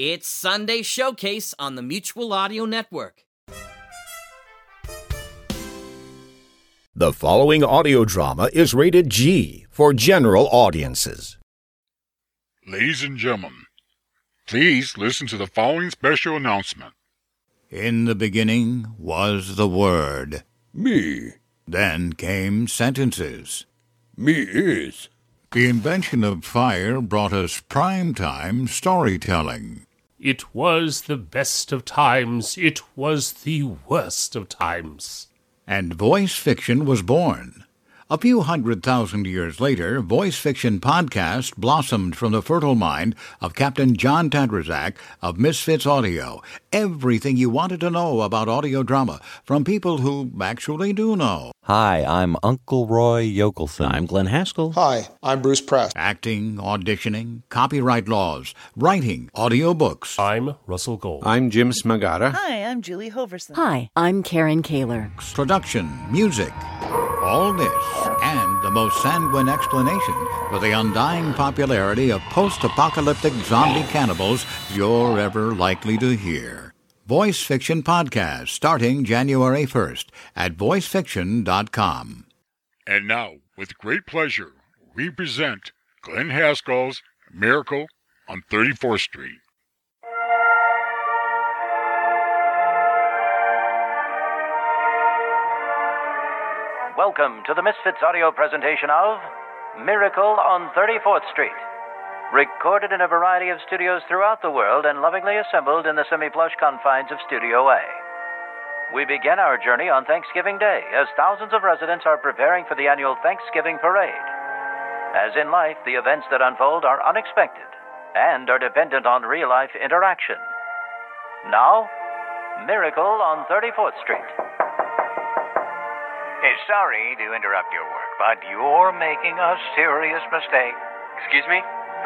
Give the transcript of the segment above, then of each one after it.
It's Sunday Showcase on the Mutual Audio Network. The following audio drama is rated G for general audiences. Ladies and gentlemen, please listen to the following special announcement. In the beginning was the Word. Me. Then came sentences. Me is. The invention of fire brought us prime time storytelling. It was the best of times. It was the worst of times. And voice fiction was born. A few hundred thousand years later, voice fiction podcast blossomed from the fertile mind of Captain John Tandrazak of Misfits Audio. Everything you wanted to know about audio drama from people who actually do know. Hi, I'm Uncle Roy Yokelson. I'm Glenn Haskell. Hi, I'm Bruce Press. Acting, auditioning, copyright laws, writing, audiobooks. I'm Russell Gold. I'm Jim Smagata. Hi, I'm Julie Hoverson. Hi, I'm Karen Kaler. Production, music, all this, and the most sanguine explanation for the undying popularity of post-apocalyptic zombie cannibals you're ever likely to hear. Voice Fiction Podcast starting January 1st at voicefiction.com. And now, with great pleasure, we present Glenn Haskell's Miracle on 34th Street. Welcome to the Misfits audio presentation of Miracle on 34th Street. Recorded in a variety of studios throughout the world and lovingly assembled in the semi plush confines of Studio A. We begin our journey on Thanksgiving Day as thousands of residents are preparing for the annual Thanksgiving Parade. As in life, the events that unfold are unexpected and are dependent on real life interaction. Now, Miracle on 34th Street. Hey, sorry to interrupt your work, but you're making a serious mistake. Excuse me?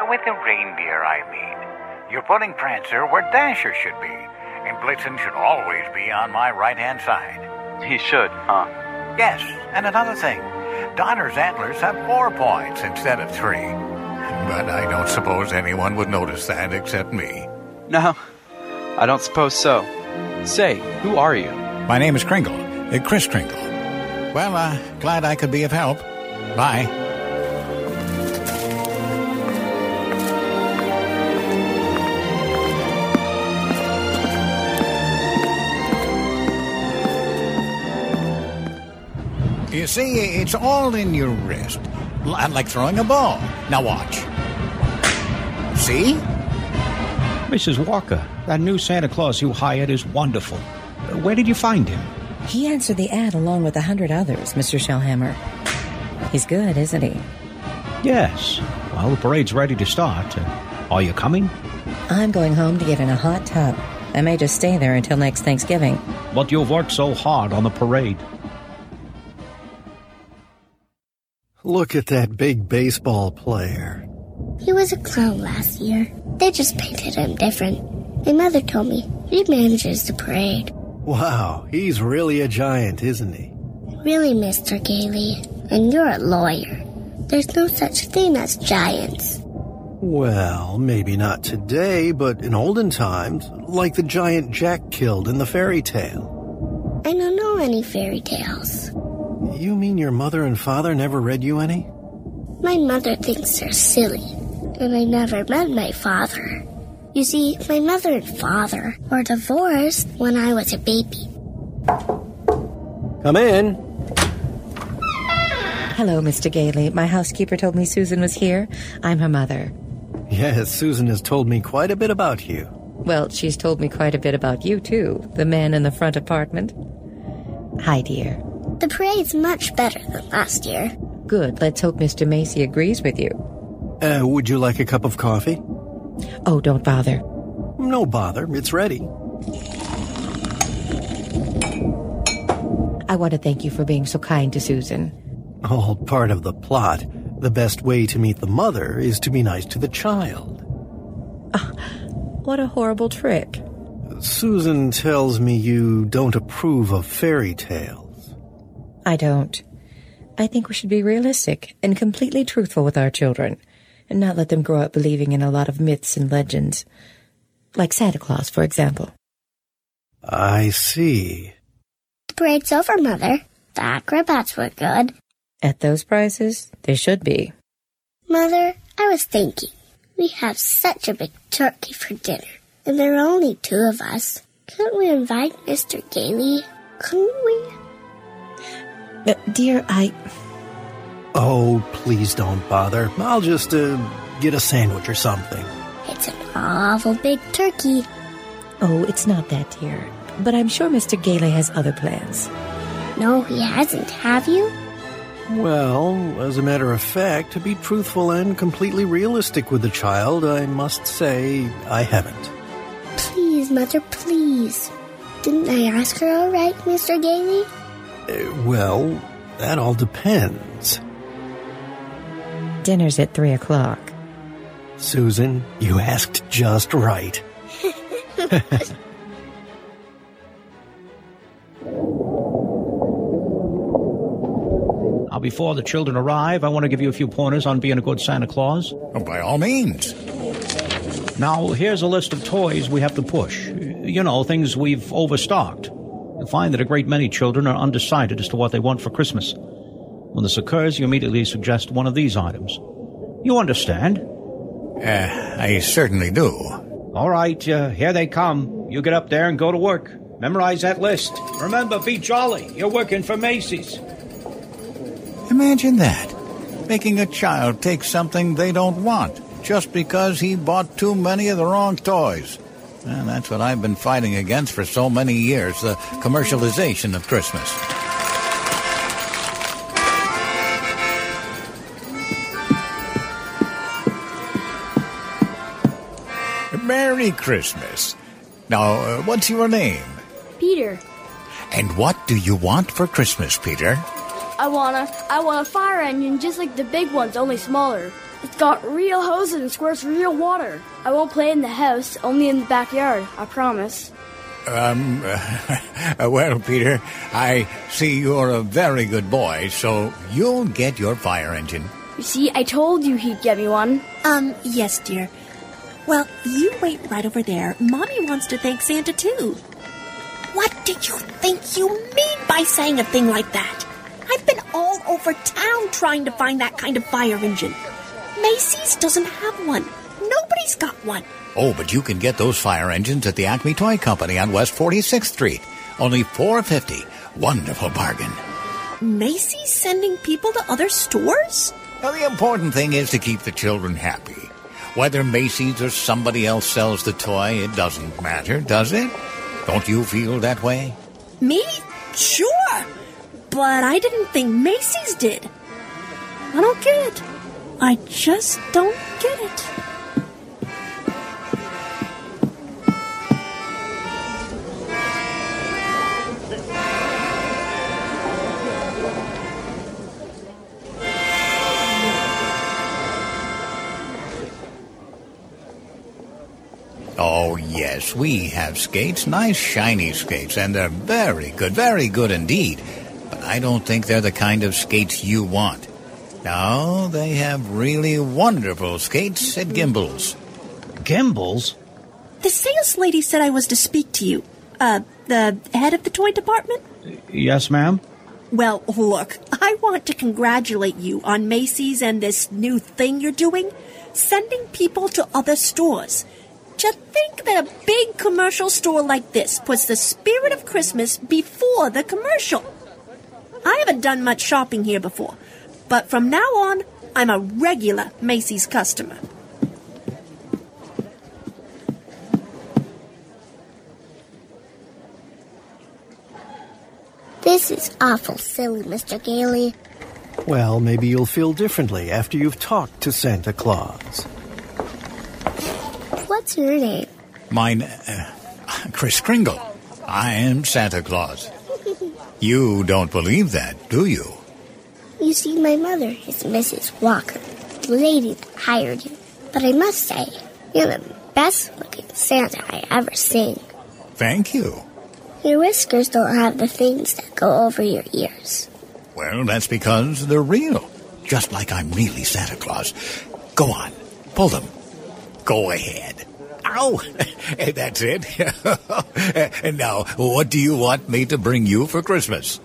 With the reindeer, I mean. You're putting Prancer where Dasher should be, and Blitzen should always be on my right hand side. He should, huh? Yes, and another thing Donner's antlers have four points instead of three. But I don't suppose anyone would notice that except me. No, I don't suppose so. Say, who are you? My name is Kringle, uh, Chris Kringle. Well, uh, glad I could be of help. Bye. You see, it's all in your wrist. Like throwing a ball. Now watch. See? Mrs. Walker, that new Santa Claus you hired is wonderful. Where did you find him? He answered the ad along with a hundred others, Mr. Shellhammer. He's good, isn't he? Yes. Well, the parade's ready to start. Are you coming? I'm going home to get in a hot tub. I may just stay there until next Thanksgiving. But you've worked so hard on the parade. Look at that big baseball player. He was a clown last year. They just painted him different. My mother told me he manages the parade. Wow, he's really a giant, isn't he? Really, Mr. Gailey. And you're a lawyer. There's no such thing as giants. Well, maybe not today, but in olden times, like the giant Jack killed in the fairy tale. I don't know any fairy tales. You mean your mother and father never read you any? My mother thinks they're silly, and I never met my father. You see, my mother and father were divorced when I was a baby. Come in. Hello, Mr. Gailey. My housekeeper told me Susan was here. I'm her mother. Yes, Susan has told me quite a bit about you. Well, she's told me quite a bit about you, too. The man in the front apartment. Hi, dear. The parade's much better than last year. Good. Let's hope Mr. Macy agrees with you. Uh, would you like a cup of coffee? Oh, don't bother. No bother, it's ready. I want to thank you for being so kind to Susan. All part of the plot. The best way to meet the mother is to be nice to the child. Ah, what a horrible trick. Susan tells me you don't approve of fairy tales. I don't. I think we should be realistic and completely truthful with our children, and not let them grow up believing in a lot of myths and legends. Like Santa Claus, for example. I see. The parade's over, Mother. The acrobats were good. At those prices, they should be. Mother, I was thinking, we have such a big turkey for dinner, and there are only two of us. Couldn't we invite Mr. Gailey? Couldn't we? Uh, dear, I. Oh, please don't bother. I'll just, uh, get a sandwich or something. It's an awful big turkey. Oh, it's not that, dear. But I'm sure Mr. Gailey has other plans. No, he hasn't, have you? Well, as a matter of fact, to be truthful and completely realistic with the child, I must say I haven't. Please, Mother, please. Didn't I ask her all right, Mr. Gailey? Uh, well, that all depends. Dinner's at three o'clock. Susan, you asked just right. Now, before the children arrive, I want to give you a few pointers on being a good Santa Claus. Oh, by all means. Now, here's a list of toys we have to push. You know, things we've overstocked. You'll find that a great many children are undecided as to what they want for Christmas. When this occurs, you immediately suggest one of these items. You understand? Uh, I certainly do. All right, uh, here they come. You get up there and go to work. Memorize that list. Remember, be jolly. You're working for Macy's. Imagine that. Making a child take something they don't want just because he bought too many of the wrong toys. And that's what I've been fighting against for so many years the commercialization of Christmas. Merry Christmas. Now, uh, what's your name? Peter, And what do you want for Christmas, Peter? I want a I want a fire engine just like the big ones, only smaller. It's got real hoses and squirts real water. I won't play in the house, only in the backyard. I promise. Um, uh, well, Peter, I see you're a very good boy, so you'll get your fire engine. You see, I told you he'd get me one. Um, yes, dear. Well, you wait right over there. Mommy wants to thank Santa, too. What do you think you mean by saying a thing like that? I've been all over town trying to find that kind of fire engine. Macy's doesn't have one. Nobody's got one. Oh, but you can get those fire engines at the Acme Toy Company on West 46th Street. Only 450. Wonderful bargain. Macy's sending people to other stores? Now, the important thing is to keep the children happy. Whether Macy's or somebody else sells the toy, it doesn't matter, does it? Don't you feel that way? Me? Sure. But I didn't think Macy's did. I don't get it. I just don't get it. Oh, yes, we have skates, nice shiny skates, and they're very good, very good indeed. But I don't think they're the kind of skates you want. No, they have really wonderful skates at Gimbels. Gimbels? The sales lady said I was to speak to you. Uh, the head of the toy department? Yes, ma'am? Well, look, I want to congratulate you on Macy's and this new thing you're doing, sending people to other stores. To think that a big commercial store like this puts the spirit of Christmas before the commercial. I haven't done much shopping here before, but from now on, I'm a regular Macy's customer. This is awful silly, Mr. Gailey. Well, maybe you'll feel differently after you've talked to Santa Claus. What's your name? Mine, uh, Chris Kringle. I am Santa Claus. You don't believe that, do you? You see, my mother is Mrs. Walker, the lady that hired you. But I must say, you're the best looking Santa I ever seen. Thank you. Your whiskers don't have the things that go over your ears. Well, that's because they're real. Just like I'm really Santa Claus. Go on, pull them. Go ahead. Ow! That's it. and now, what do you want me to bring you for Christmas?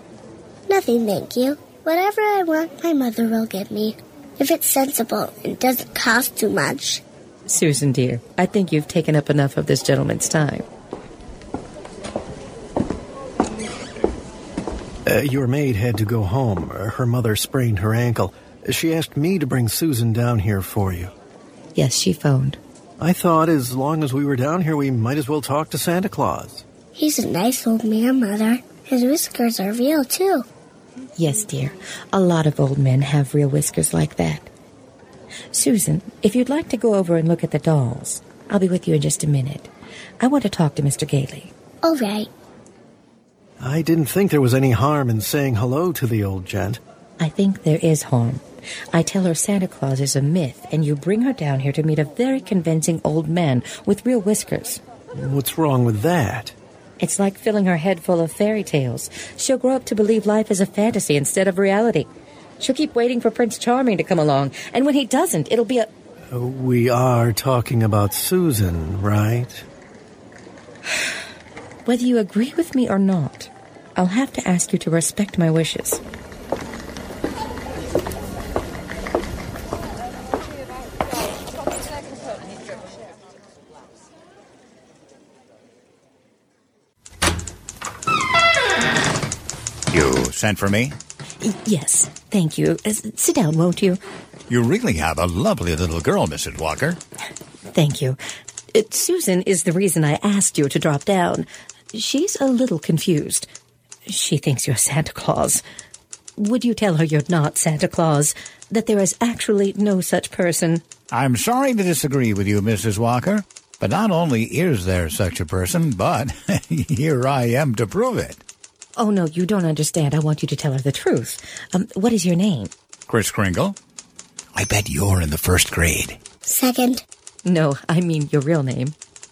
Nothing, thank you. Whatever I want, my mother will give me. If it's sensible and doesn't cost too much. Susan, dear, I think you've taken up enough of this gentleman's time. Uh, your maid had to go home. Uh, Her mother sprained her ankle. She asked me to bring Susan down here for you. Yes, she phoned. I thought as long as we were down here, we might as well talk to Santa Claus. He's a nice old man, Mother. His whiskers are real, too. Yes, dear. A lot of old men have real whiskers like that. Susan, if you'd like to go over and look at the dolls, I'll be with you in just a minute. I want to talk to Mr. Gailey. All right. I didn't think there was any harm in saying hello to the old gent. I think there is harm. I tell her Santa Claus is a myth, and you bring her down here to meet a very convincing old man with real whiskers. What's wrong with that? It's like filling her head full of fairy tales. She'll grow up to believe life is a fantasy instead of reality. She'll keep waiting for Prince Charming to come along, and when he doesn't, it'll be a. Uh, We are talking about Susan, right? Whether you agree with me or not, I'll have to ask you to respect my wishes. Sent for me? Yes, thank you. Uh, sit down, won't you? You really have a lovely little girl, Mrs. Walker. Thank you. Uh, Susan is the reason I asked you to drop down. She's a little confused. She thinks you're Santa Claus. Would you tell her you're not Santa Claus? That there is actually no such person? I'm sorry to disagree with you, Mrs. Walker, but not only is there such a person, but here I am to prove it. Oh, no, you don't understand. I want you to tell her the truth. Um, what is your name? Chris Kringle. I bet you're in the first grade. Second. No, I mean your real name.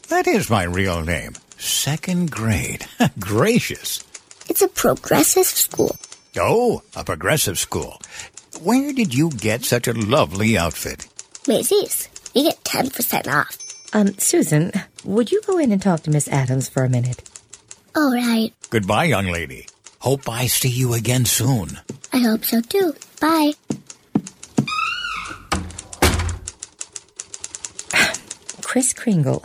That is my real name. Second grade. Gracious. It's a progressive school. Oh, a progressive school. Where did you get such a lovely outfit? Macy's. You get 10% off. Um, Susan, would you go in and talk to Miss Adams for a minute? All right. Goodbye, young lady. Hope I see you again soon. I hope so, too. Bye. Chris Kringle.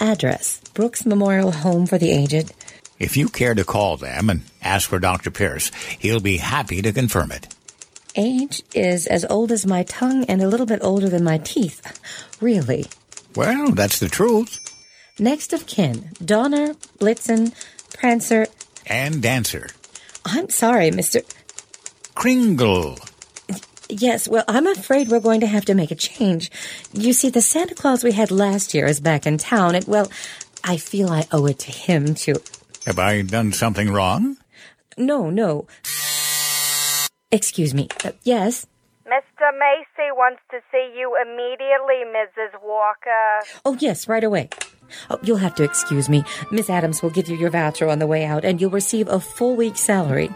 Address Brooks Memorial Home for the Aged. If you care to call them and ask for Dr. Pierce, he'll be happy to confirm it. Age is as old as my tongue and a little bit older than my teeth. Really. Well, that's the truth. Next of kin Donner, Blitzen, Prancer. And dancer. I'm sorry, Mr. Kringle. Yes, well, I'm afraid we're going to have to make a change. You see, the Santa Claus we had last year is back in town, and, well, I feel I owe it to him to. Have I done something wrong? No, no. Excuse me. Uh, yes? Mr. Macy wants to see you immediately, Mrs. Walker. Oh, yes, right away. Oh, you'll have to excuse me. Miss Adams will give you your voucher on the way out, and you'll receive a full week's salary.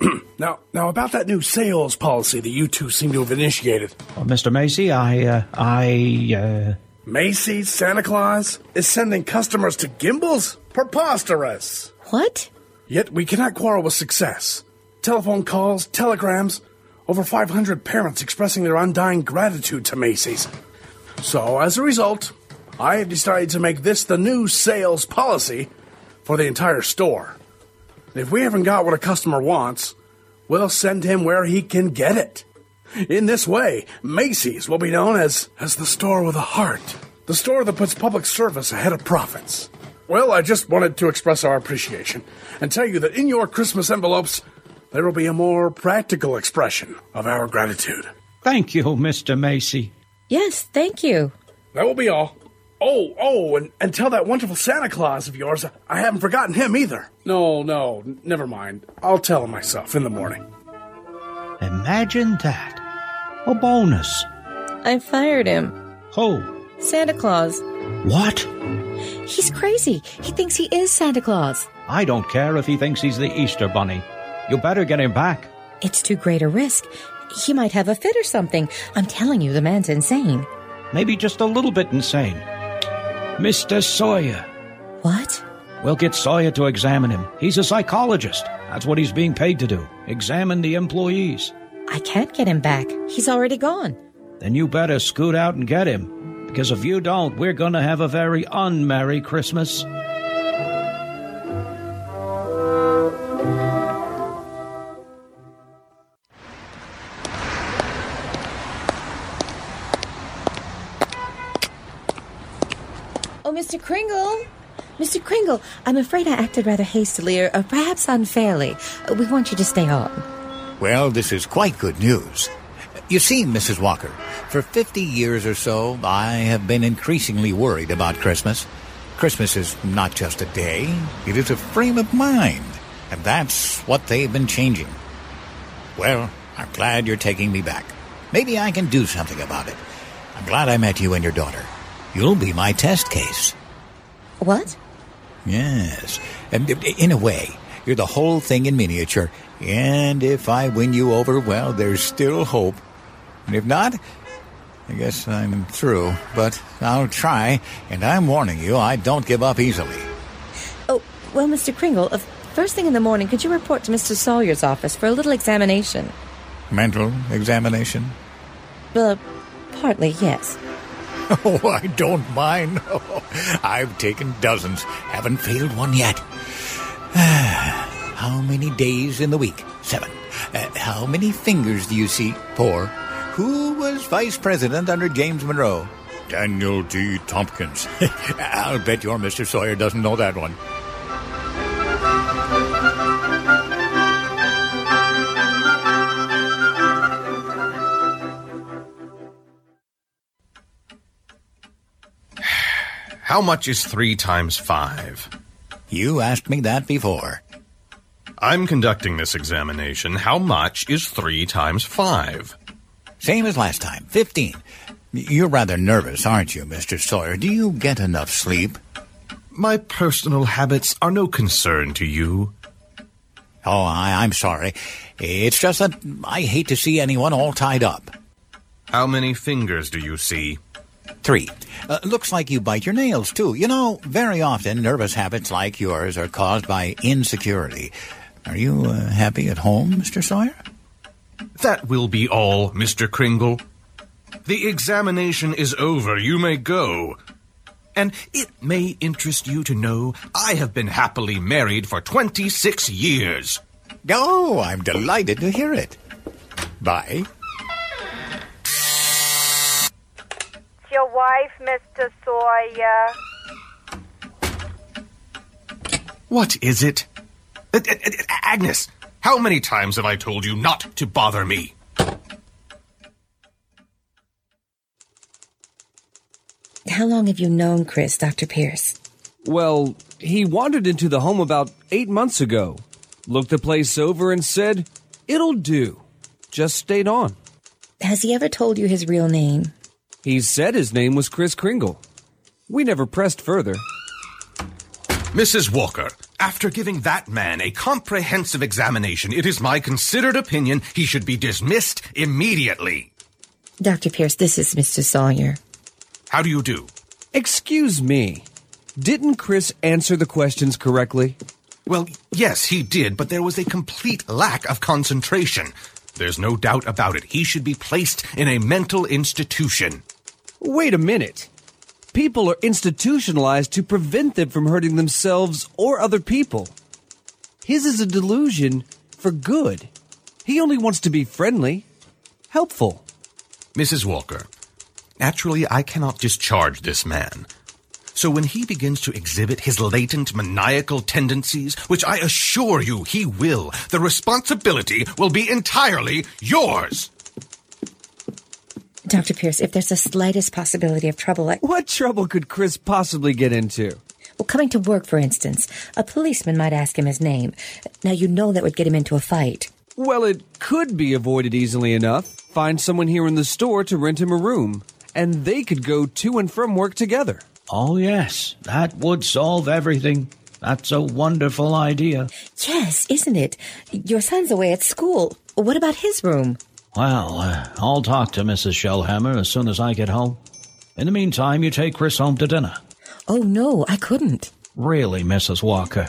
Now, now about that new sales policy that you two seem to have initiated. Oh, Mr. Macy, I, uh, I, uh, Macy's Santa Claus is sending customers to Gimbels? Preposterous! What? Yet we cannot quarrel with success. Telephone calls, telegrams, over 500 parents expressing their undying gratitude to Macy's. So, as a result, I have decided to make this the new sales policy for the entire store. If we haven't got what a customer wants, we'll send him where he can get it. In this way, Macy's will be known as, as the store with a heart. The store that puts public service ahead of profits. Well, I just wanted to express our appreciation and tell you that in your Christmas envelopes, there will be a more practical expression of our gratitude. Thank you, Mr. Macy. Yes, thank you. That will be all. Oh, oh, and, and tell that wonderful Santa Claus of yours I haven't forgotten him either. No, no, n- never mind. I'll tell him myself in the morning. Imagine that. A bonus. I fired him. Who? Santa Claus. What? He's crazy. He thinks he is Santa Claus. I don't care if he thinks he's the Easter Bunny. You better get him back. It's too great a risk. He might have a fit or something. I'm telling you, the man's insane. Maybe just a little bit insane. Mr. Sawyer. What? We'll get Sawyer to examine him. He's a psychologist. That's what he's being paid to do. Examine the employees. I can't get him back. He's already gone. Then you better scoot out and get him. Because if you don't, we're going to have a very unmerry Christmas. Oh, Mr. Kringle! Mr. Kringle, I'm afraid I acted rather hastily or, or perhaps unfairly. Uh, We want you to stay on. Well, this is quite good news. You see, Mrs. Walker, for 50 years or so, I have been increasingly worried about Christmas. Christmas is not just a day, it is a frame of mind. And that's what they've been changing. Well, I'm glad you're taking me back. Maybe I can do something about it. I'm glad I met you and your daughter. You'll be my test case. What? Yes. And in a way, you're the whole thing in miniature. And if I win you over, well, there's still hope. And if not, I guess I'm through. But I'll try, and I'm warning you, I don't give up easily. Oh, well, Mr. Kringle, uh, first thing in the morning, could you report to Mr. Sawyer's office for a little examination? Mental examination? Uh, partly, yes. Oh, I don't mind. I've taken dozens, haven't failed one yet. How many days in the week? Seven. Uh, how many fingers do you see? Four. Who was vice president under James Monroe? Daniel D. Tompkins. I'll bet your Mr. Sawyer doesn't know that one. How much is three times five? You asked me that before. I'm conducting this examination. How much is three times five? Same as last time, 15. You're rather nervous, aren't you, Mr. Sawyer? Do you get enough sleep? My personal habits are no concern to you. Oh, I, I'm sorry. It's just that I hate to see anyone all tied up. How many fingers do you see? Three. Uh, looks like you bite your nails, too. You know, very often nervous habits like yours are caused by insecurity. Are you uh, happy at home, Mr. Sawyer? That will be all, Mr. Kringle. The examination is over. You may go. And it may interest you to know I have been happily married for 26 years. Oh, I'm delighted to hear it. Bye. Your wife, Mr. Sawyer. What is it? Uh, uh, uh, Agnes, how many times have I told you not to bother me? How long have you known Chris, Dr. Pierce? Well, he wandered into the home about eight months ago, looked the place over, and said, It'll do. Just stayed on. Has he ever told you his real name? He said his name was Chris Kringle. We never pressed further. Mrs. Walker, after giving that man a comprehensive examination, it is my considered opinion he should be dismissed immediately. Dr. Pierce, this is Mr. Sawyer. How do you do? Excuse me. Didn't Chris answer the questions correctly? Well, yes, he did, but there was a complete lack of concentration. There's no doubt about it. He should be placed in a mental institution. Wait a minute. People are institutionalized to prevent them from hurting themselves or other people. His is a delusion for good. He only wants to be friendly, helpful. Mrs. Walker, naturally, I cannot discharge this man. So when he begins to exhibit his latent maniacal tendencies, which I assure you he will, the responsibility will be entirely yours. Dr. Pierce, if there's the slightest possibility of trouble, like. What trouble could Chris possibly get into? Well, coming to work, for instance, a policeman might ask him his name. Now, you know that would get him into a fight. Well, it could be avoided easily enough. Find someone here in the store to rent him a room, and they could go to and from work together. Oh, yes, that would solve everything. That's a wonderful idea. Yes, isn't it? Your son's away at school. What about his room? Well, uh, I'll talk to Mrs. Shellhammer as soon as I get home. In the meantime, you take Chris home to dinner. Oh, no, I couldn't. Really, Mrs. Walker.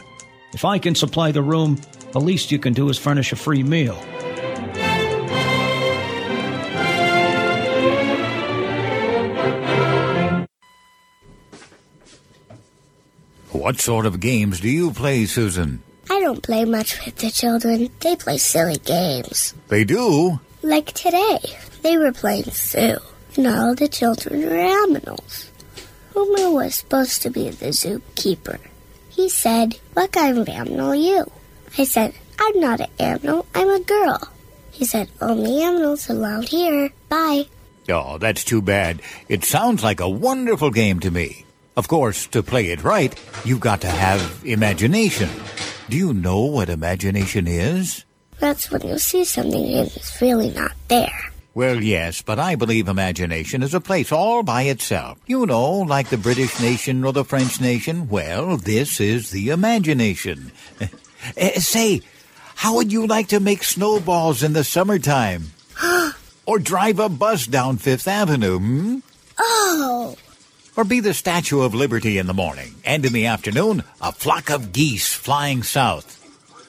If I can supply the room, the least you can do is furnish a free meal. What sort of games do you play, Susan? I don't play much with the children. They play silly games. They do? Like today, they were playing zoo, and all the children were animals. Homer was supposed to be the zookeeper. He said, What kind of animal are you? I said, I'm not an animal, I'm a girl. He said, Only animals allowed here. Bye. Oh, that's too bad. It sounds like a wonderful game to me. Of course, to play it right, you've got to have imagination. Do you know what imagination is? That's when you see something and it's really not there. Well, yes, but I believe imagination is a place all by itself. You know, like the British nation or the French nation. Well, this is the imagination. Eh, say, how would you like to make snowballs in the summertime? or drive a bus down Fifth Avenue, hmm? Oh! Or be the Statue of Liberty in the morning, and in the afternoon, a flock of geese flying south.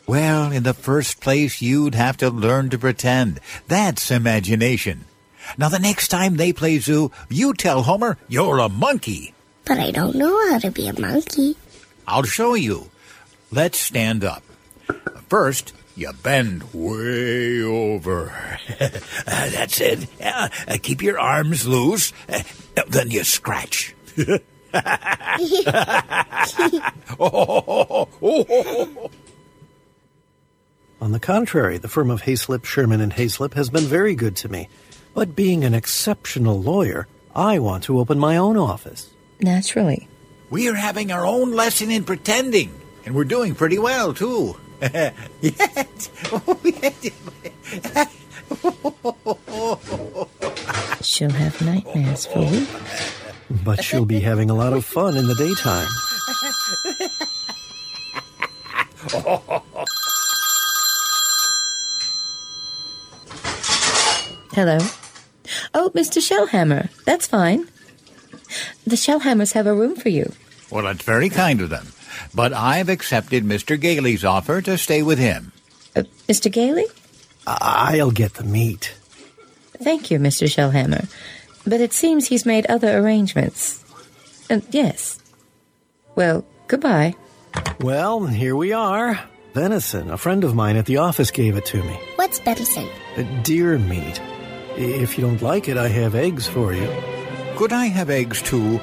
Well, in the first place, you'd have to learn to pretend. That's imagination. Now, the next time they play zoo, you tell Homer you're a monkey. But I don't know how to be a monkey. I'll show you. Let's stand up. First, you bend way over. Uh, that's it. Uh, keep your arms loose. Uh, then you scratch. On the contrary, the firm of Hayslip, Sherman, and Hayslip has been very good to me. But being an exceptional lawyer, I want to open my own office. Naturally. We're having our own lesson in pretending, and we're doing pretty well, too. She'll have nightmares for weeks. But she'll be having a lot of fun in the daytime. Hello? Oh, Mr. Shellhammer. That's fine. The Shellhammers have a room for you. Well, that's very kind of them. But I've accepted Mr. Gailey's offer to stay with him. Uh, Mr. Gailey? I'll get the meat. Thank you, Mr. Shellhammer. But it seems he's made other arrangements. Uh, yes. Well, goodbye. Well, here we are. Venison. A friend of mine at the office gave it to me. What's venison? Uh, deer meat. If you don't like it, I have eggs for you. Could I have eggs too?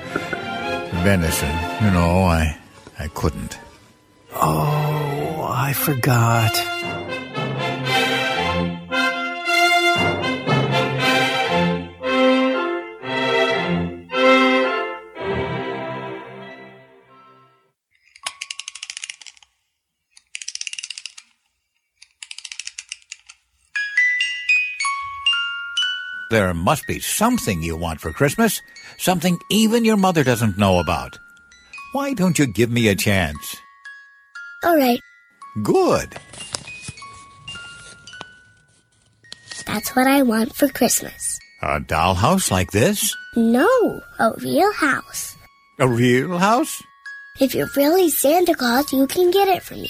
Venison. You know, I I couldn't. Oh, I forgot. There must be something you want for Christmas, something even your mother doesn't know about. Why don't you give me a chance? All right. Good. That's what I want for Christmas. A dollhouse like this? No, a real house. A real house? If you're really Santa Claus, you can get it for me.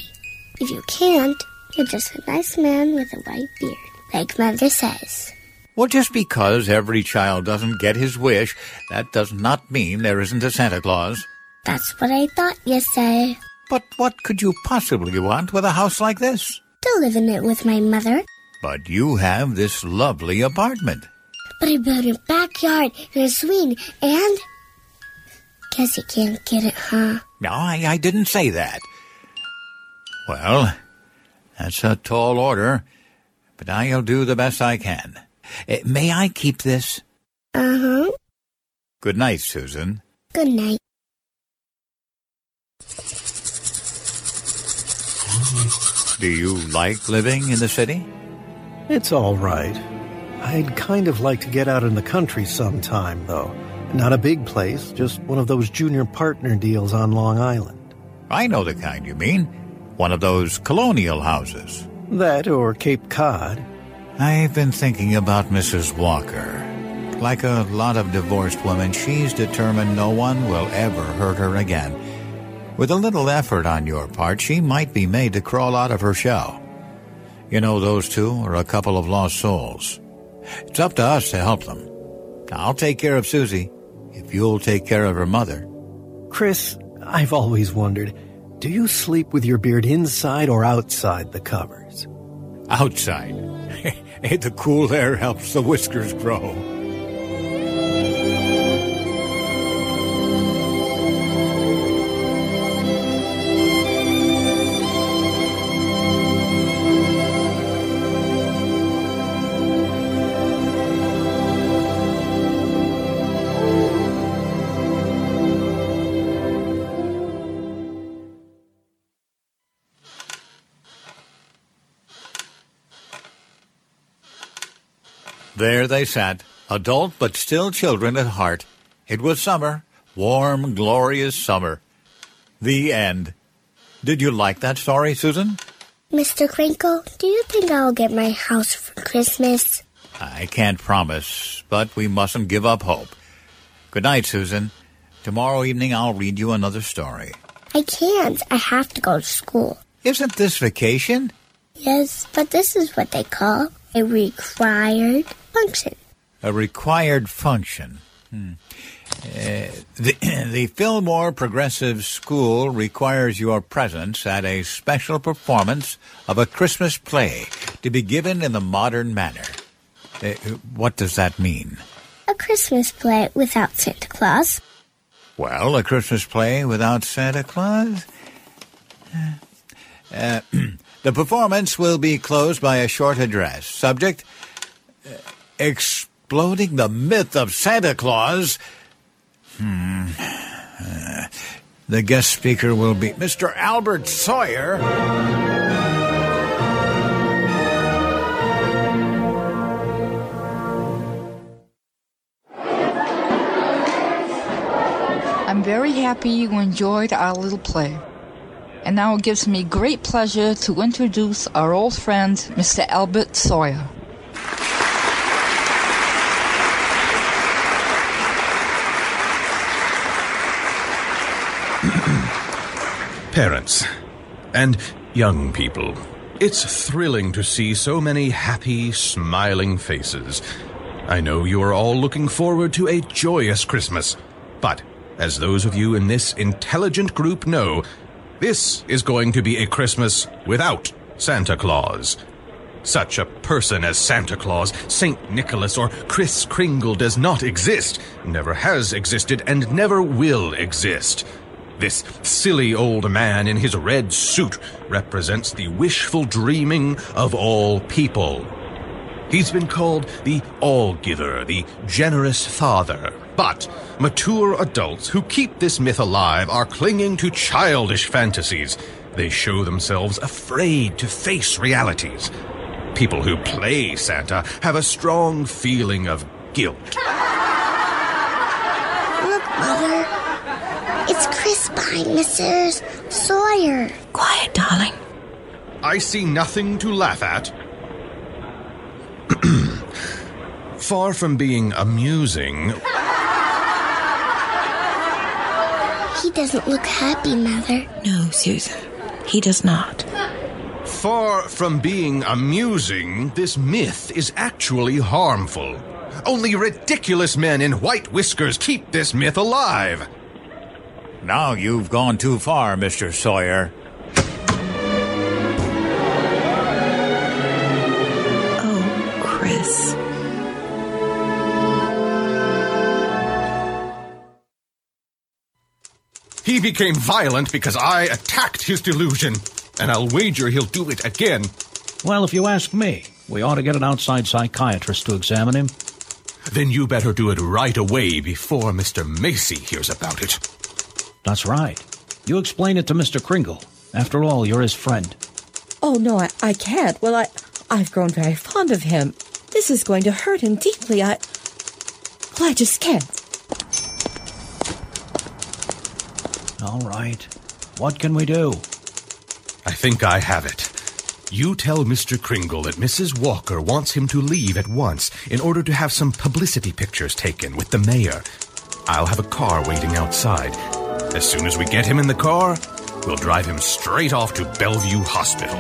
If you can't, you're just a nice man with a white beard, like Mother says. Well, just because every child doesn't get his wish, that does not mean there isn't a Santa Claus. That's what I thought you say. But what could you possibly want with a house like this? To live in it with my mother. But you have this lovely apartment. But I built a backyard and a swing and Guess you can't get it, huh? No, I, I didn't say that. Well, that's a tall order, but I'll do the best I can. Uh, may I keep this? Uh huh. Good night, Susan. Good night. Do you like living in the city? It's all right. I'd kind of like to get out in the country sometime, though. Not a big place, just one of those junior partner deals on Long Island. I know the kind you mean. One of those colonial houses. That or Cape Cod. I've been thinking about Mrs. Walker. Like a lot of divorced women, she's determined no one will ever hurt her again. With a little effort on your part, she might be made to crawl out of her shell. You know, those two are a couple of lost souls. It's up to us to help them. I'll take care of Susie if you'll take care of her mother. Chris, I've always wondered do you sleep with your beard inside or outside the covers? Outside. the cool air helps the whiskers grow. There they sat, adult but still children at heart. It was summer, warm, glorious summer. The end. Did you like that story, Susan? Mr. Kringle, do you think I'll get my house for Christmas? I can't promise, but we mustn't give up hope. Good night, Susan. Tomorrow evening I'll read you another story. I can't. I have to go to school. Isn't this vacation? Yes, but this is what they call a required function. A required function. Hmm. Uh, the, the Fillmore Progressive School requires your presence at a special performance of a Christmas play to be given in the modern manner. Uh, what does that mean? A Christmas play without Santa Claus. Well, a Christmas play without Santa Claus? Uh, the performance will be closed by a short address. Subject uh, Exploding the myth of Santa Claus. Hmm. The guest speaker will be Mr. Albert Sawyer. I'm very happy you enjoyed our little play. And now it gives me great pleasure to introduce our old friend, Mr. Albert Sawyer. Parents and young people, it's thrilling to see so many happy, smiling faces. I know you are all looking forward to a joyous Christmas, but as those of you in this intelligent group know, this is going to be a Christmas without Santa Claus. Such a person as Santa Claus, St. Nicholas, or Kris Kringle does not exist, never has existed, and never will exist. This silly old man in his red suit represents the wishful dreaming of all people. He's been called the All Giver, the Generous Father. But mature adults who keep this myth alive are clinging to childish fantasies. They show themselves afraid to face realities. People who play Santa have a strong feeling of guilt. Look, Mother. It's Chris behind Mrs. Sawyer. Quiet, darling. I see nothing to laugh at. Far from being amusing, He doesn't look happy, Mother. No, Susan. He does not. Far from being amusing, this myth is actually harmful. Only ridiculous men in white whiskers keep this myth alive. Now you've gone too far, Mr. Sawyer. Became violent because I attacked his delusion, and I'll wager he'll do it again. Well, if you ask me, we ought to get an outside psychiatrist to examine him. Then you better do it right away before Mr. Macy hears about it. That's right. You explain it to Mr. Kringle. After all, you're his friend. Oh, no, I, I can't. Well, I, I've grown very fond of him. This is going to hurt him deeply. I. Well, I just can't. All right. What can we do? I think I have it. You tell Mr. Kringle that Mrs. Walker wants him to leave at once in order to have some publicity pictures taken with the mayor. I'll have a car waiting outside. As soon as we get him in the car, we'll drive him straight off to Bellevue Hospital.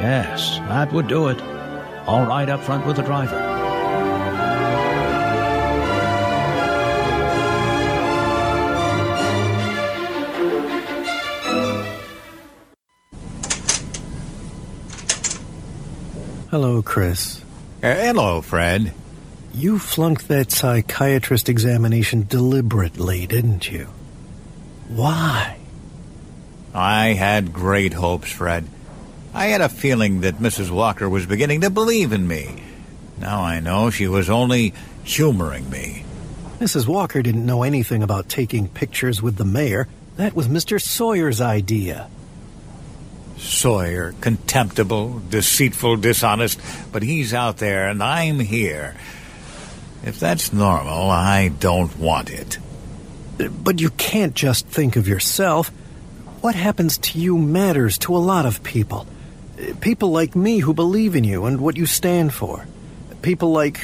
Yes, that would do it. All right up front with the driver. Hello, Chris. Uh, hello, Fred. You flunked that psychiatrist examination deliberately, didn't you? Why? I had great hopes, Fred. I had a feeling that Mrs. Walker was beginning to believe in me. Now I know she was only humoring me. Mrs. Walker didn't know anything about taking pictures with the mayor. That was Mr. Sawyer's idea. Sawyer, contemptible, deceitful, dishonest, but he's out there and I'm here. If that's normal, I don't want it. But you can't just think of yourself. What happens to you matters to a lot of people. People like me who believe in you and what you stand for. People like,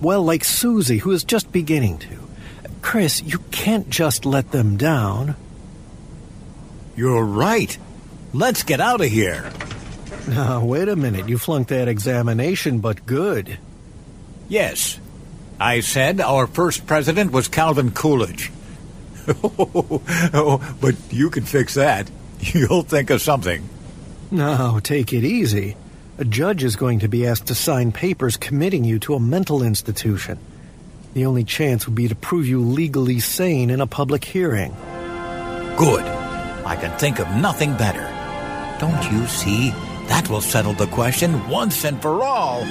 well, like Susie, who is just beginning to. Chris, you can't just let them down. You're right. Let's get out of here. Now, wait a minute. You flunked that examination, but good. Yes. I said our first president was Calvin Coolidge. oh, but you can fix that. You'll think of something. Now, take it easy. A judge is going to be asked to sign papers committing you to a mental institution. The only chance would be to prove you legally sane in a public hearing. Good. I can think of nothing better. Don't you see? That will settle the question once and for all.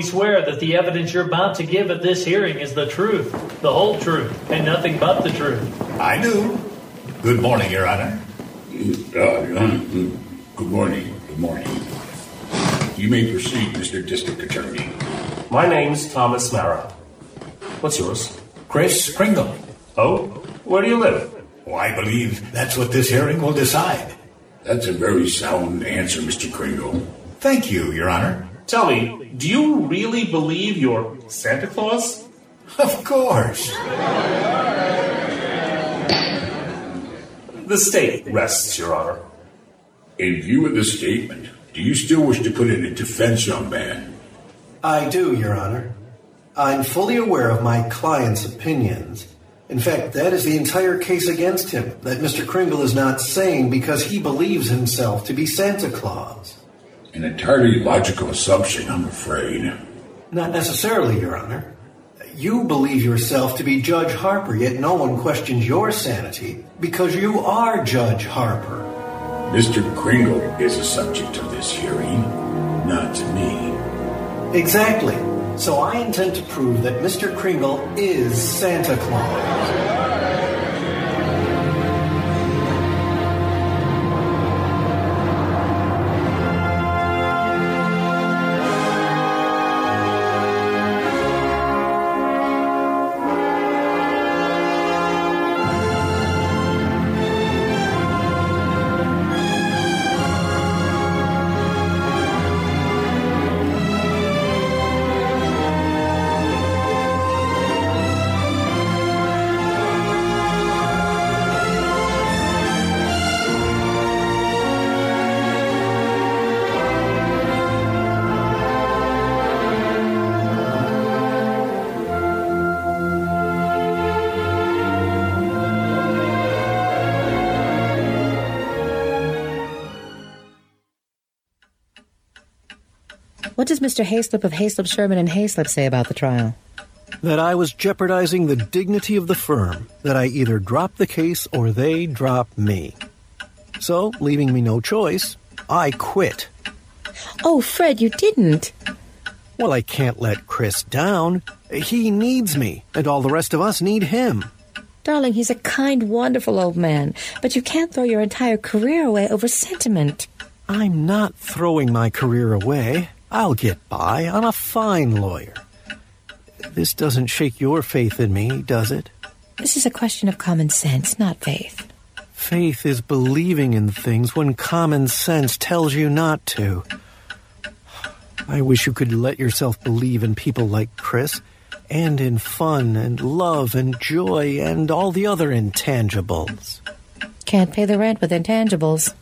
You solemnly swear that the evidence you're about to give at this hearing is the truth, the whole truth, and nothing but the truth? I do. Good morning, Your Honor. Uh, good morning. Good morning. You may proceed, Mr. District Attorney. My name's Thomas Mara. What's yours? Chris Kringle. Oh? Where do you live? Oh, I believe that's what this hearing will decide. That's a very sound answer, Mr. Kringle. Thank you, Your Honor. Tell me, do you really believe you're Santa Claus? Of course. The state rests, Your Honor. In view of the statement, do you still wish to put in a defense, young man? I do, Your Honor. I'm fully aware of my client's opinions. In fact, that is the entire case against him, that Mr. Kringle is not sane because he believes himself to be Santa Claus. An entirely logical assumption, I'm afraid. Not necessarily, Your Honor. You believe yourself to be Judge Harper, yet no one questions your sanity because you are Judge Harper. Mr. Kringle is a subject of this hearing, not me. Exactly. So I intend to prove that Mr. Kringle is Santa Claus. Does Mr. Hayslip of Hayslip, Sherman, and Hayslip say about the trial? That I was jeopardizing the dignity of the firm, that I either drop the case or they drop me. So, leaving me no choice, I quit. Oh, Fred, you didn't. Well, I can't let Chris down. He needs me, and all the rest of us need him. Darling, he's a kind, wonderful old man, but you can't throw your entire career away over sentiment. I'm not throwing my career away. I'll get by. I'm a fine lawyer. This doesn't shake your faith in me, does it? This is a question of common sense, not faith. Faith is believing in things when common sense tells you not to. I wish you could let yourself believe in people like Chris, and in fun and love and joy and all the other intangibles. Can't pay the rent with intangibles.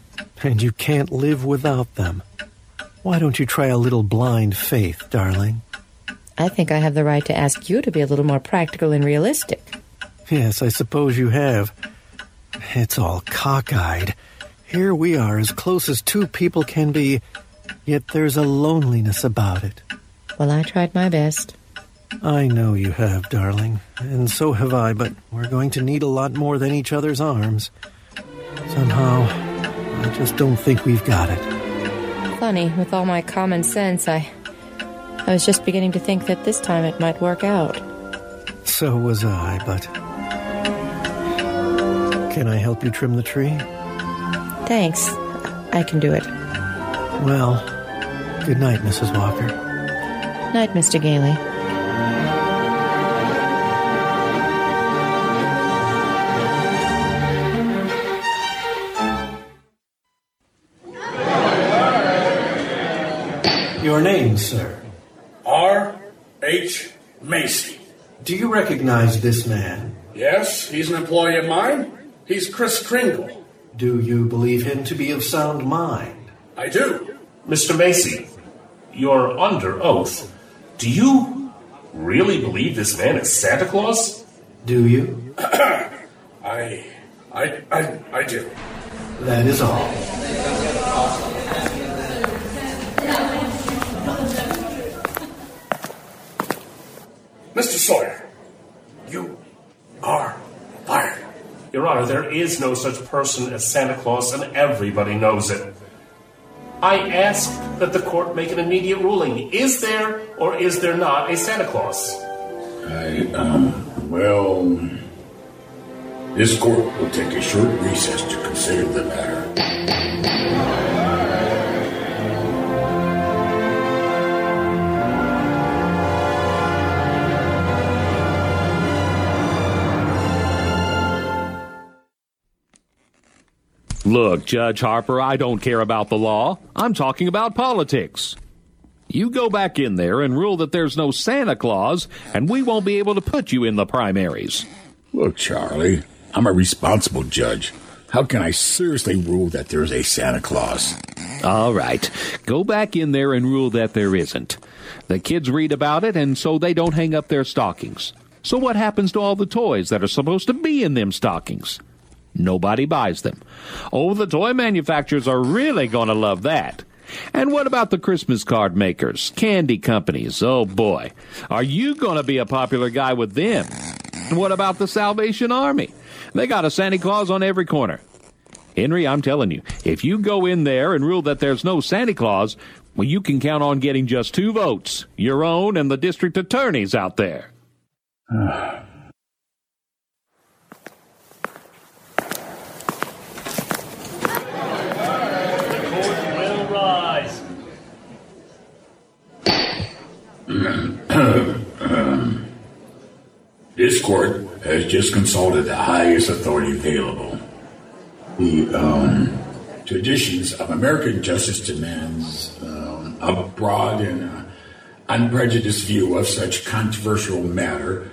And you can't live without them. Why don't you try a little blind faith, darling? I think I have the right to ask you to be a little more practical and realistic. Yes, I suppose you have. It's all cockeyed. Here we are, as close as two people can be, yet there's a loneliness about it. Well, I tried my best. I know you have, darling, and so have I, but we're going to need a lot more than each other's arms. Somehow, I just don't think we've got it. Funny, with all my common sense, I. I was just beginning to think that this time it might work out. So was I, but. Can I help you trim the tree? Thanks. I can do it. Well, good night, Mrs. Walker. Night, Mr. Gailey. Your name, sir? R. H. Macy. Do you recognize this man? Yes, he's an employee of mine. He's Chris Kringle. Do you believe him to be of sound mind? I do. Mr. Macy, you're under oath. Do you really believe this man is Santa Claus? Do you? I, I, I, I do. That is all. Mr. Sawyer, you are fired. Your Honor, there is no such person as Santa Claus, and everybody knows it. I ask that the court make an immediate ruling. Is there or is there not a Santa Claus? I, um, well, this court will take a short recess to consider the matter. Look, Judge Harper, I don't care about the law. I'm talking about politics. You go back in there and rule that there's no Santa Claus, and we won't be able to put you in the primaries. Look, Charlie, I'm a responsible judge. How can I seriously rule that there's a Santa Claus? All right. Go back in there and rule that there isn't. The kids read about it, and so they don't hang up their stockings. So what happens to all the toys that are supposed to be in them stockings? Nobody buys them. Oh, the toy manufacturers are really going to love that. And what about the Christmas card makers, candy companies? Oh boy, are you going to be a popular guy with them? What about the Salvation Army? They got a Santa Claus on every corner. Henry, I'm telling you, if you go in there and rule that there's no Santa Claus, well, you can count on getting just two votes, your own and the district attorney's out there. This court has just consulted the highest authority available. The um, traditions of American justice demands um, a broad and uh, unprejudiced view of such controversial matter,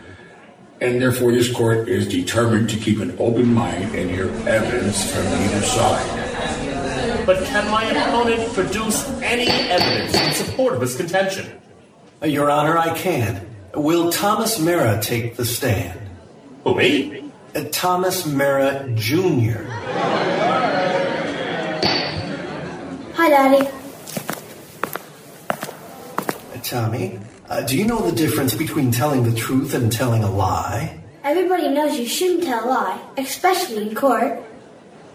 and therefore this court is determined to keep an open mind and hear evidence from either side. But can my opponent produce any evidence in support of his contention? Uh, Your Honor, I can. Will Thomas Mara take the stand? Who, me? Uh, Thomas Mara Jr. Hi, Daddy. Tommy, uh, do you know the difference between telling the truth and telling a lie? Everybody knows you shouldn't tell a lie, especially in court.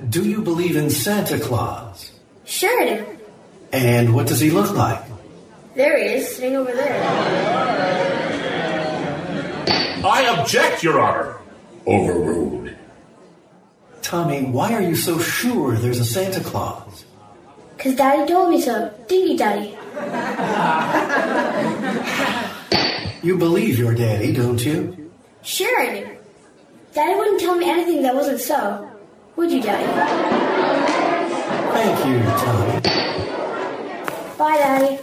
Do you believe in Santa Claus? Sure I do. And what does he look like? There he is, sitting over there. I object, Your Honor. Overruled. Tommy, why are you so sure there's a Santa Claus? Because Daddy told me so. Didn't you, Daddy? You believe your daddy, don't you? Sure I do. Daddy wouldn't tell me anything that wasn't so. Would you, Daddy? Thank you, Tommy. Bye, Daddy.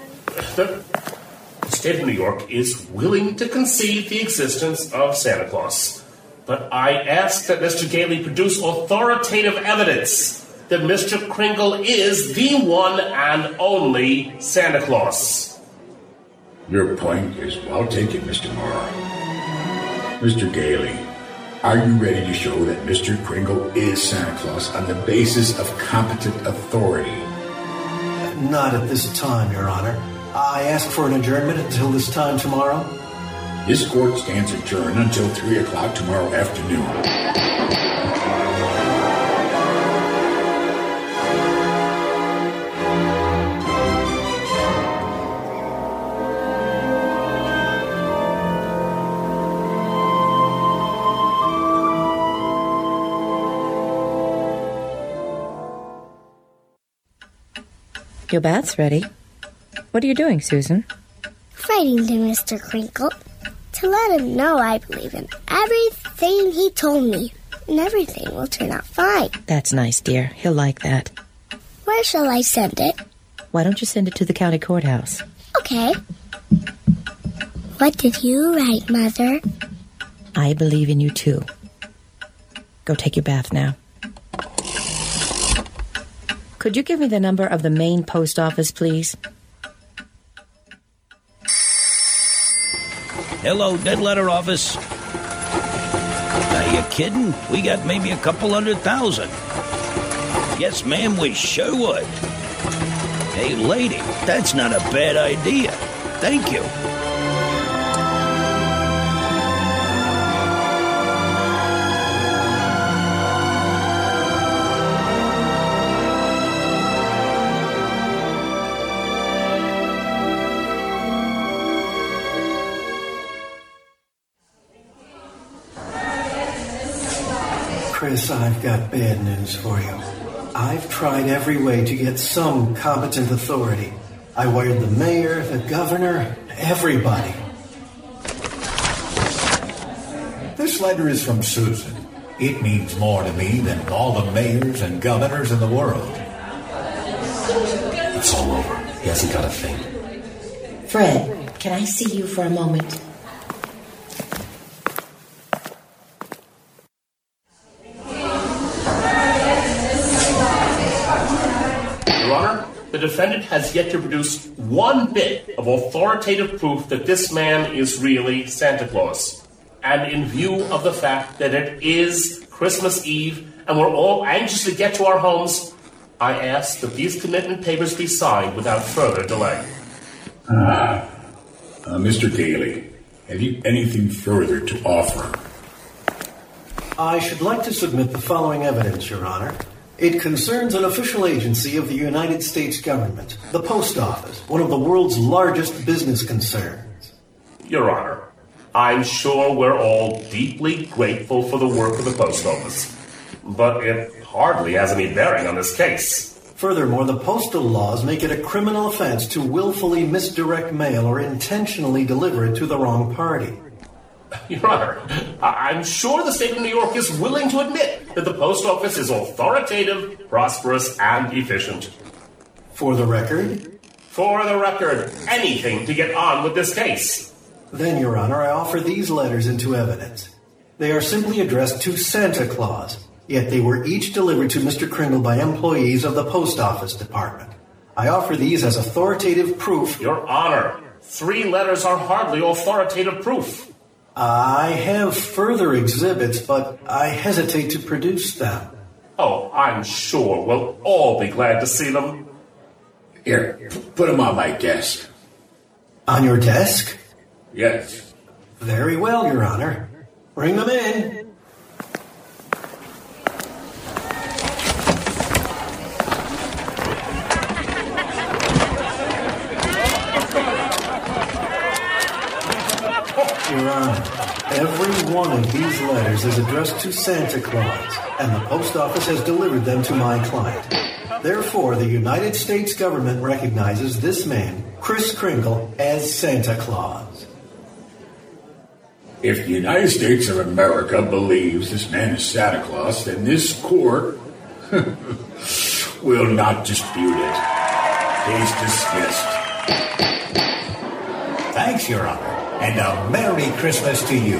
The state of New York is willing to concede the existence of Santa Claus. But I ask that Mr. Gailey produce authoritative evidence that Mr. Kringle is the one and only Santa Claus. Your point is well taken, Mr. Mara. Mr. Gailey, are you ready to show that Mr. Kringle is Santa Claus on the basis of competent authority? Not at this time, Your Honor. I ask for an adjournment until this time tomorrow. This court stands adjourned until 3 o'clock tomorrow afternoon. Your bath's ready. What are you doing, Susan? Writing to Mr. Kringle to let him know I believe in everything he told me, and everything will turn out fine. That's nice, dear. He'll like that. Where shall I send it? Why don't you send it to the county courthouse? Okay. What did you write, Mother? I believe in you too. Go take your bath now. Could you give me the number of the main post office, please? Hello, dead letter office. Are you kidding? We got maybe a couple hundred thousand. Yes, ma'am, we sure would. Hey, lady, that's not a bad idea. Thank you. Chris, I've got bad news for you. I've tried every way to get some competent authority. I wired the mayor, the governor, everybody. This letter is from Susan. It means more to me than all the mayors and governors in the world. It's all over. He hasn't got a thing. Fred, can I see you for a moment? Defendant has yet to produce one bit of authoritative proof that this man is really Santa Claus. And in view of the fact that it is Christmas Eve and we're all anxious to get to our homes, I ask that these commitment papers be signed without further delay. Ah, uh, Mr. Gailey, have you anything further to offer? I should like to submit the following evidence, Your Honor. It concerns an official agency of the United States government, the Post Office, one of the world's largest business concerns. Your Honor, I'm sure we're all deeply grateful for the work of the Post Office, but it hardly has any bearing on this case. Furthermore, the postal laws make it a criminal offense to willfully misdirect mail or intentionally deliver it to the wrong party. Your Honor, I'm sure the state of New York is willing to admit that the Post Office is authoritative, prosperous, and efficient. For the record? For the record, anything to get on with this case. Then, Your Honor, I offer these letters into evidence. They are simply addressed to Santa Claus, yet they were each delivered to Mr. Kringle by employees of the Post Office Department. I offer these as authoritative proof. Your Honor, three letters are hardly authoritative proof. I have further exhibits, but I hesitate to produce them. Oh, I'm sure we'll all be glad to see them. Here, put them on my desk. On your desk? Yes. Very well, Your Honor. Bring them in. One of these letters is addressed to Santa Claus, and the post office has delivered them to my client. Therefore, the United States government recognizes this man, Chris Kringle, as Santa Claus. If the United States of America believes this man is Santa Claus, then this court will not dispute it. Case dismissed. Thanks, Your Honor. And a Merry Christmas to you.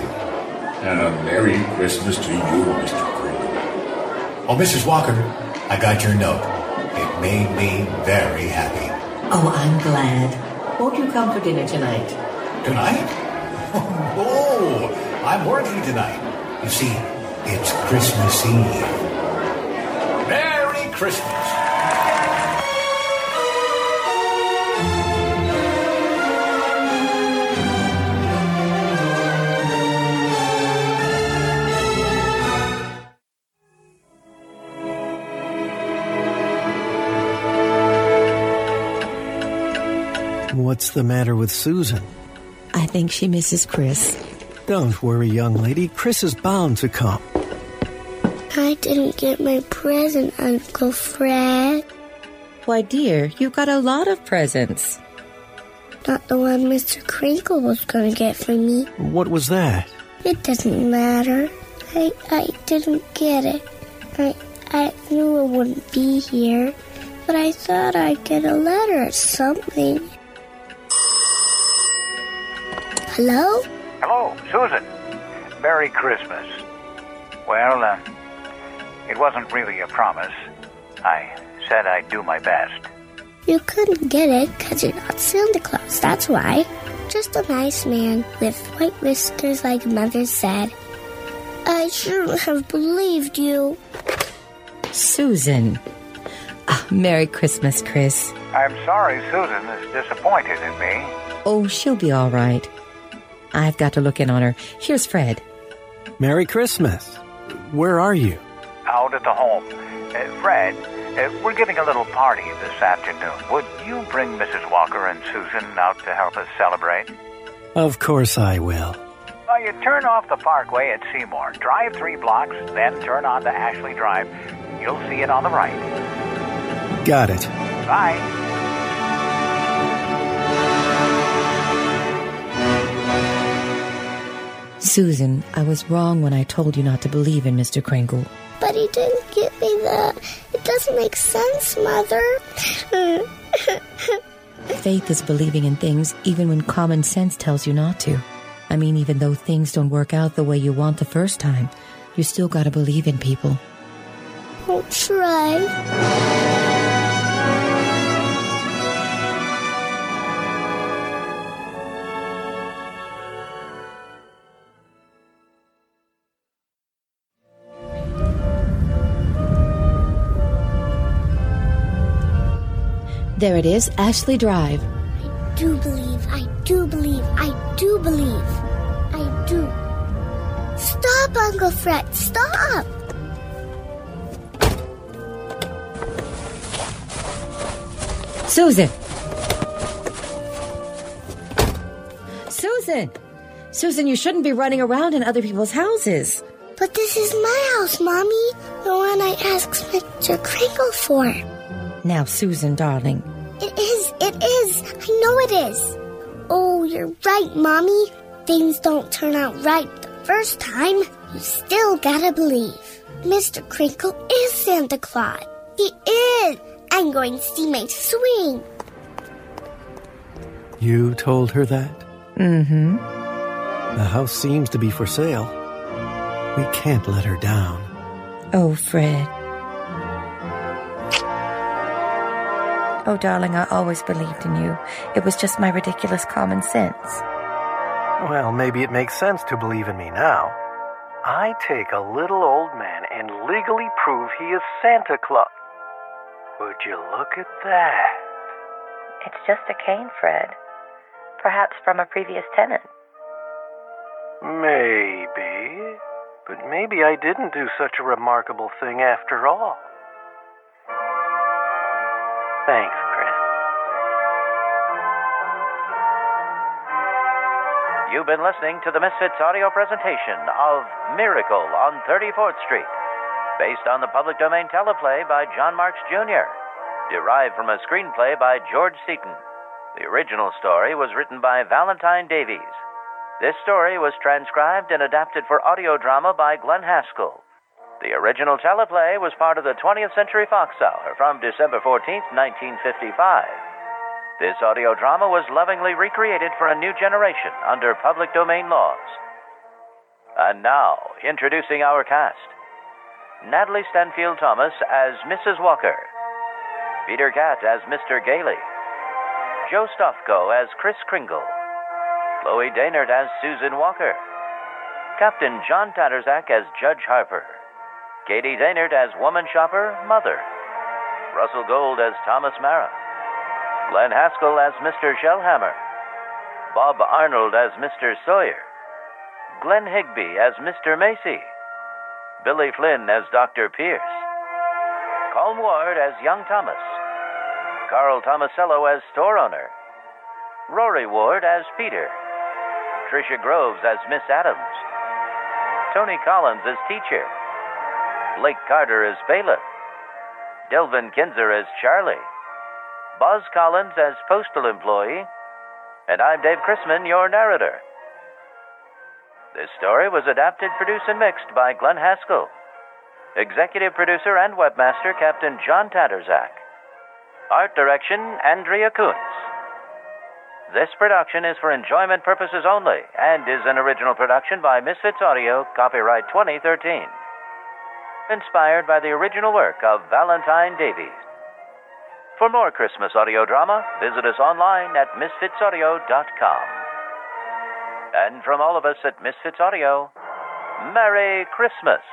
And a Merry Christmas to you, Mr. Kringle. Oh, Mrs. Walker, I got your note. It made me very happy. Oh, I'm glad. Won't you come for dinner tonight? Tonight? Oh, I'm working tonight. You see, it's Christmas Eve. Merry Christmas. The matter with Susan? I think she misses Chris. Don't worry, young lady. Chris is bound to come. I didn't get my present, Uncle Fred. Why, dear, you got a lot of presents. Not the one Mr. Kringle was going to get for me. What was that? It doesn't matter. I I didn't get it. I I knew it wouldn't be here, but I thought I'd get a letter or something. Hello? Hello, Susan. Merry Christmas. Well, uh, it wasn't really a promise. I said I'd do my best. You couldn't get it because you're not Santa Claus, that's why. Just a nice man with white whiskers like Mother said. I shouldn't have believed you. Susan. Ah, Merry Christmas, Chris. I'm sorry Susan is disappointed in me. Oh, she'll be all right. I've got to look in on her. Here's Fred. Merry Christmas. Where are you? Out at the home. Uh, Fred, uh, we're giving a little party this afternoon. Would you bring Mrs. Walker and Susan out to help us celebrate? Of course I will. Well, you turn off the parkway at Seymour, drive three blocks, then turn on to Ashley Drive. You'll see it on the right. Got it. Bye. Susan, I was wrong when I told you not to believe in Mr. Kringle. But he didn't give me the. It doesn't make sense, Mother. Faith is believing in things even when common sense tells you not to. I mean, even though things don't work out the way you want the first time, you still gotta believe in people. I'll try. There it is, Ashley Drive. I do believe, I do believe, I do believe. I do. Stop, Uncle Fred, stop! Susan! Susan! Susan, you shouldn't be running around in other people's houses. But this is my house, Mommy. The one I asked Mr. Kringle for. Now, Susan, darling. It is, it is. I know it is. Oh, you're right, Mommy. Things don't turn out right the first time. You still gotta believe. Mr. Kringle is Santa Claus. He is. I'm going to see my swing. You told her that? Mm-hmm. The house seems to be for sale. We can't let her down. Oh, Fred. Oh, darling, I always believed in you. It was just my ridiculous common sense. Well, maybe it makes sense to believe in me now. I take a little old man and legally prove he is Santa Claus. Would you look at that? It's just a cane, Fred. perhaps from a previous tenant. Maybe. But maybe I didn't do such a remarkable thing after all. Thanks, Chris. You've been listening to the Misfits audio presentation of Miracle on 34th Street, based on the public domain teleplay by John Marks Jr., derived from a screenplay by George Seaton. The original story was written by Valentine Davies. This story was transcribed and adapted for audio drama by Glenn Haskell. The original teleplay was part of the 20th Century Fox Hour from December 14, 1955. This audio drama was lovingly recreated for a new generation under public domain laws. And now, introducing our cast Natalie Stanfield Thomas as Mrs. Walker, Peter Catt as Mr. Gailey, Joe Stofko as Chris Kringle, Chloe Daynard as Susan Walker, Captain John Tattersach as Judge Harper, Katie Daynard as Woman Shopper, Mother, Russell Gold as Thomas Mara. Glenn Haskell as Mr. Shellhammer, Bob Arnold as Mr. Sawyer, Glenn Higby as Mr. Macy, Billy Flynn as Dr. Pierce, Colm Ward as Young Thomas, Carl Tomasello as store owner, Rory Ward as Peter, Tricia Groves as Miss Adams, Tony Collins as teacher, Blake Carter as bailiff, Delvin Kinzer as Charlie, Buzz Collins as postal employee, and I'm Dave Chrisman, your narrator. This story was adapted, produced, and mixed by Glenn Haskell. Executive producer and webmaster Captain John Tattersach. Art direction Andrea Kuntz. This production is for enjoyment purposes only and is an original production by Misfits Audio, copyright 2013. Inspired by the original work of Valentine Davies. For more Christmas audio drama, visit us online at misfitsaudio.com. And from all of us at Misfits Audio, Merry Christmas!